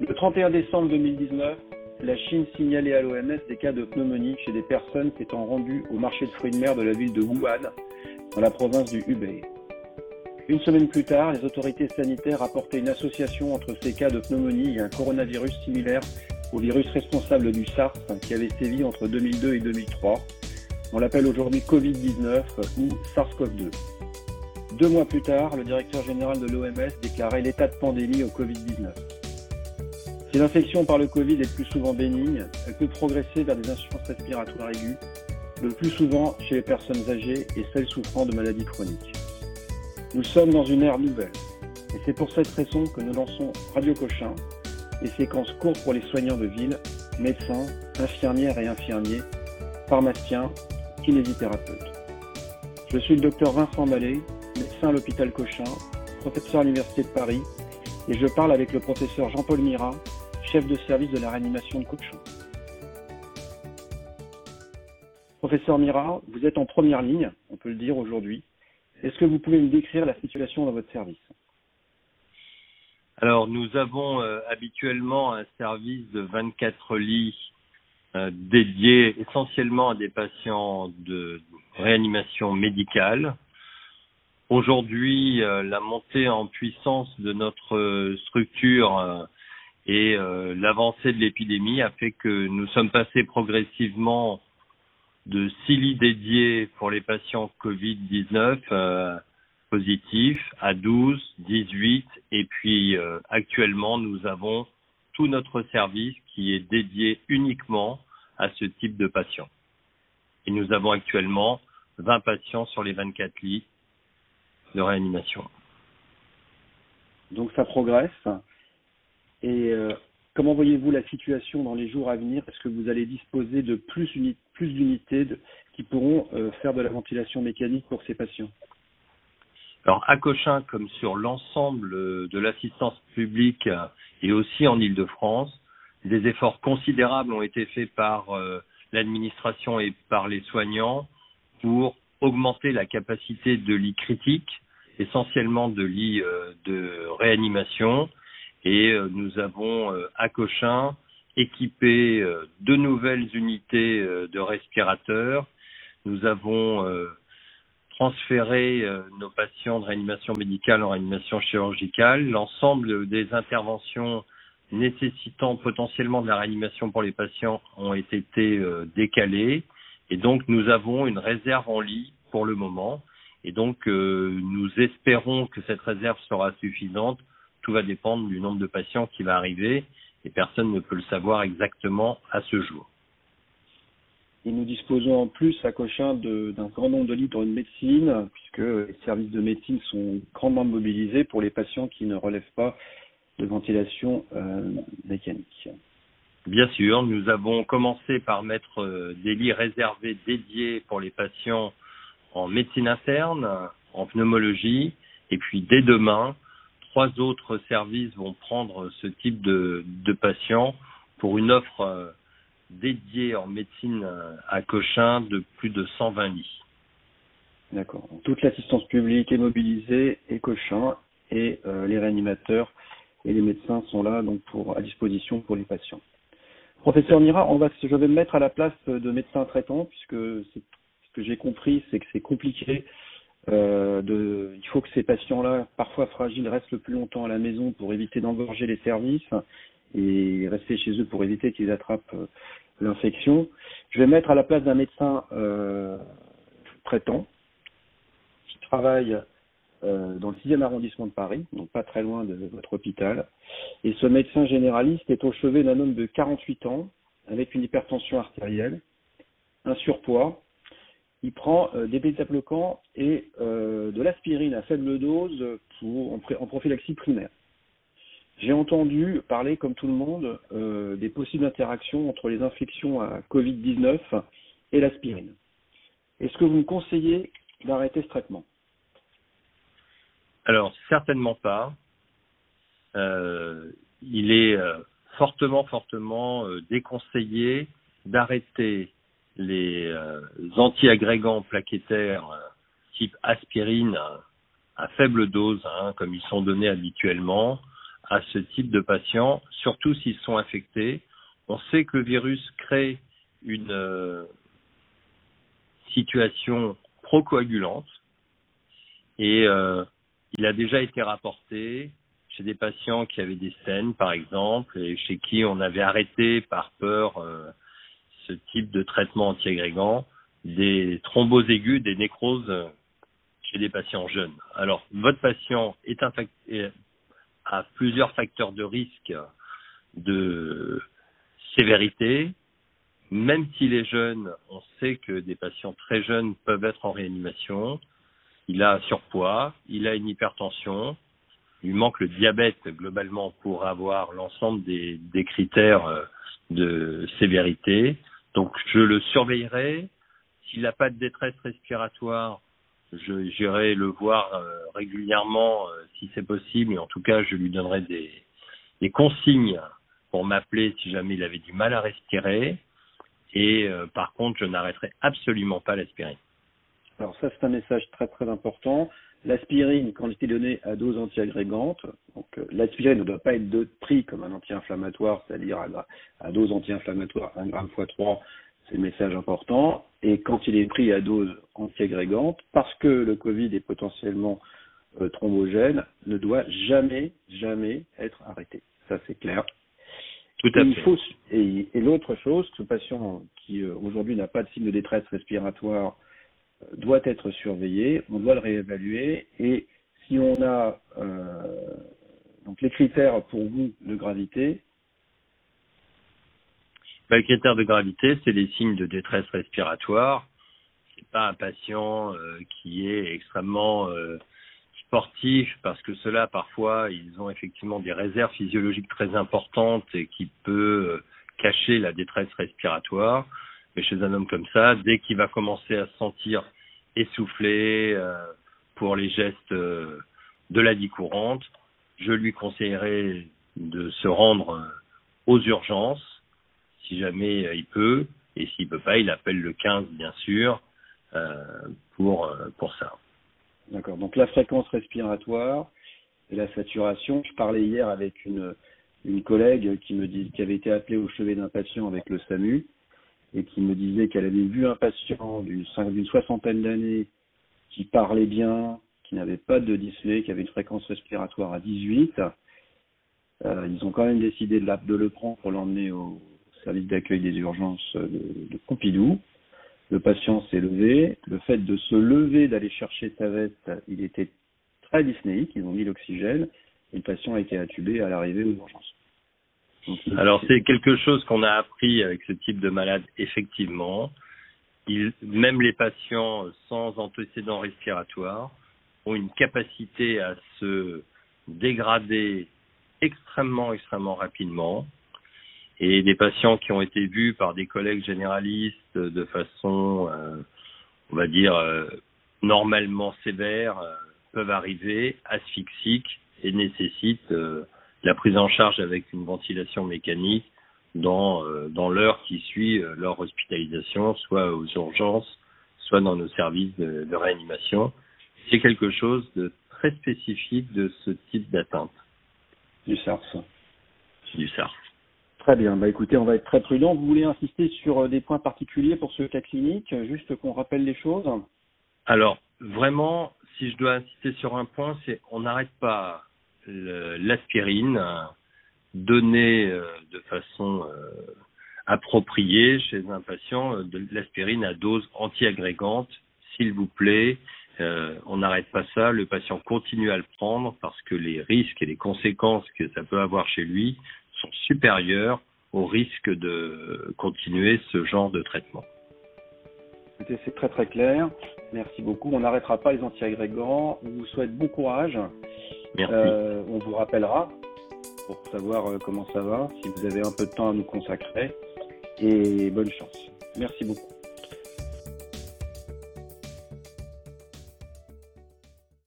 Le 31 décembre 2019, la Chine signalait à l'OMS des cas de pneumonie chez des personnes s'étant rendues au marché de fruits de mer de la ville de Wuhan, dans la province du Hubei. Une semaine plus tard, les autorités sanitaires rapportaient une association entre ces cas de pneumonie et un coronavirus similaire au virus responsable du SARS qui avait sévi entre 2002 et 2003. On l'appelle aujourd'hui Covid-19 ou SARS-CoV-2. Deux mois plus tard, le directeur général de l'OMS déclarait l'état de pandémie au Covid-19. Si l'infection par le Covid est plus souvent bénigne, elle peut progresser vers des insuffisances respiratoires aiguës, le plus souvent chez les personnes âgées et celles souffrant de maladies chroniques. Nous sommes dans une ère nouvelle, et c'est pour cette raison que nous lançons Radio Cochin, des séquences courtes pour les soignants de ville, médecins, infirmières et infirmiers, pharmaciens, kinésithérapeutes. Je suis le docteur Vincent Mallet, médecin à l'hôpital Cochin, professeur à l'Université de Paris, et je parle avec le professeur Jean-Paul Mira, chef de service de la réanimation de Cochin. Professeur Mira, vous êtes en première ligne, on peut le dire aujourd'hui. Est-ce que vous pouvez me décrire la situation dans votre service? Alors, nous avons euh, habituellement un service de 24 lits euh, dédiés essentiellement à des patients de réanimation médicale. Aujourd'hui, euh, la montée en puissance de notre structure et euh, l'avancée de l'épidémie a fait que nous sommes passés progressivement de six lits dédiés pour les patients Covid-19 euh, positifs à 12, 18 et puis euh, actuellement nous avons tout notre service qui est dédié uniquement à ce type de patients. Et nous avons actuellement 20 patients sur les 24 lits de réanimation. Donc ça progresse. Et euh, comment voyez-vous la situation dans les jours à venir? Est-ce que vous allez disposer de plus, d'unités qui pourront euh, faire de la ventilation mécanique pour ces patients? Alors à Cochin, comme sur l'ensemble de l'assistance publique et aussi en Île-de-France, des efforts considérables ont été faits par euh, l'administration et par les soignants pour augmenter la capacité de lits critiques, essentiellement de lits de réanimation, et euh, nous avons euh, à Cochin équipé euh, deux nouvelles unités de respirateurs. Nous avons transféré nos patients de réanimation médicale en réanimation chirurgicale. L'ensemble des interventions nécessitant potentiellement de la réanimation pour les patients ont été décalées. Et donc, nous avons une réserve en lit pour le moment. Et donc, nous espérons que cette réserve sera suffisante tout va dépendre du nombre de patients qui va arriver et personne ne peut le savoir exactement à ce jour. Et nous disposons en plus à Cochin d'un grand nombre de lits dans une médecine, puisque les services de médecine sont grandement mobilisés pour les patients qui ne relèvent pas de ventilation euh, mécanique. Bien sûr, nous avons commencé par mettre euh, des lits réservés dédiés pour les patients en médecine interne, en pneumologie, et puis dès demain, trois autres services vont prendre ce type de, de patients pour une offre euh, dédiée en médecine euh, à Cochin de plus de 120 lits. D'accord. Toute l'assistance publique est mobilisée et Cochin et euh, les réanimateurs et les médecins sont là donc pour à disposition pour les patients. Professeur Mira, on va, je vais me mettre à la place de médecin traitant puisque ce que j'ai compris, c'est que c'est compliqué euh, de, il faut que ces patients-là, parfois fragiles, restent le plus longtemps à la maison pour éviter d'engorger les services et rester chez eux pour éviter qu'ils attrapent euh, l'infection. Je vais mettre à la place d'un médecin euh, traitant qui travaille euh, dans le 6e arrondissement de Paris, donc pas très loin de votre hôpital. Et ce médecin généraliste est au chevet d'un homme de 48 ans avec une hypertension artérielle, un surpoids, il prend euh, des bêta-bloquants et euh, de l'aspirine à faible dose pour, en, prophylaxie primaire. J'ai entendu parler, comme tout le monde, euh, des possibles interactions entre les infections à Covid-19 et l'aspirine. Est-ce que vous me conseillez d'arrêter ce traitement? Alors, certainement pas. il est fortement, fortement déconseillé d'arrêter les euh, antiagrégants plaquettaires euh, type aspirine à faible dose, hein, comme ils sont donnés habituellement, à ce type de patients, surtout s'ils sont infectés. On sait que le virus crée une euh, situation procoagulante et euh, il a déjà été rapporté chez des patients qui avaient des scènes, par exemple, et chez qui on avait arrêté par peur euh, ce type de traitement antiagrégant, des thromboses aiguës, des nécroses chez des patients jeunes. Alors, votre patient est a plusieurs facteurs de risque de sévérité. Même s'il est jeune, on sait que des patients très jeunes peuvent être en réanimation. Il a un surpoids, il a une hypertension, il manque le diabète globalement pour avoir l'ensemble des, des critères euh, de sévérité. Donc je le surveillerai. S'il n'a pas de détresse respiratoire, j'irai le voir euh, régulièrement euh, si c'est possible. Et en tout cas, je lui donnerai des, des consignes pour m'appeler si jamais il avait du mal à respirer. Et par contre, je n'arrêterai absolument pas l'aspirine. Alors ça, c'est un message très très important. L'aspirine, quand elle est donnée à dose antiagrégante, donc euh, l'aspirine ne doit pas être de prix comme un anti-inflammatoire, c'est-à-dire à, dose anti-inflammatoire 1 gramme x 3, c'est le message important. Et quand il est pris à dose antiagrégante, parce que le Covid est potentiellement euh, thrombogène, ne doit jamais, jamais être arrêté. Ça, c'est clair. Tout à et fait. et, et l'autre chose, ce patient qui euh, aujourd'hui n'a pas de signe de détresse respiratoire doit être surveillé, on doit le réévaluer et si on a euh, donc les critères pour vous de gravité. Ben, le critère de gravité, c'est les signes de détresse respiratoire. C'est pas un patient euh, qui est extrêmement euh, sportif parce que ceux-là parfois ils ont effectivement des réserves physiologiques très importantes et qui peut cacher la détresse respiratoire. Mais chez un homme comme ça, dès qu'il va commencer à se sentir essoufflé euh, pour les gestes euh, de la vie courante, je lui conseillerais de se rendre euh, aux urgences si jamais il peut, et s'il peut pas, il appelle le 15 bien sûr pour pour ça. D'accord. Donc la fréquence respiratoire et la saturation. Je parlais hier avec une une collègue qui me dit qui avait été appelée au chevet d'un patient avec le SAMU et qui me disait qu'elle avait vu un patient d'une soixantaine d'années qui parlait bien, qui n'avait pas de dyspnée, qui avait une fréquence respiratoire à 18. Euh, ils ont quand même décidé de, le prendre pour l'emmener au service d'accueil des urgences de, de. Le patient s'est levé. Le fait de se lever, d'aller chercher sa veste, il était très dyspnéique. Ils ont mis l'oxygène et le patient a été intubé à l'arrivée aux urgences. Alors c'est quelque chose qu'on a appris avec ce type de malade, effectivement. Il, même les patients sans antécédents respiratoires ont une capacité à se dégrader extrêmement, extrêmement rapidement. Et des patients qui ont été vus par des collègues généralistes de façon, euh, on va dire, euh, normalement sévère, euh, peuvent arriver asphyxiques et nécessitent la prise en charge avec une ventilation mécanique dans, euh, dans l'heure qui suit euh, leur hospitalisation, soit aux urgences, soit dans nos services de, de réanimation. C'est quelque chose de très spécifique de ce type d'atteinte. Du SARS. Du SARS. Très bien. Bah écoutez, on va être très prudent. Vous voulez insister sur euh, des points particuliers pour ce cas clinique, juste qu'on rappelle les choses? Alors, vraiment, si je dois insister sur un point, c'est on n'arrête pas l'aspirine donnée euh, de façon euh, appropriée chez un patient, euh, de l'aspirine à dose antiagrégante, s'il vous plaît. on n'arrête pas ça, le patient continue à le prendre parce que les risques et les conséquences que ça peut avoir chez lui sont supérieurs au risque de continuer ce genre de traitement. c'est très très clair. Merci beaucoup. On n'arrêtera pas les antiagrégants. On vous souhaite bon courage. Euh, on vous rappellera pour savoir euh, comment ça va, si vous avez un peu de temps à nous consacrer. Et bonne chance. Merci beaucoup.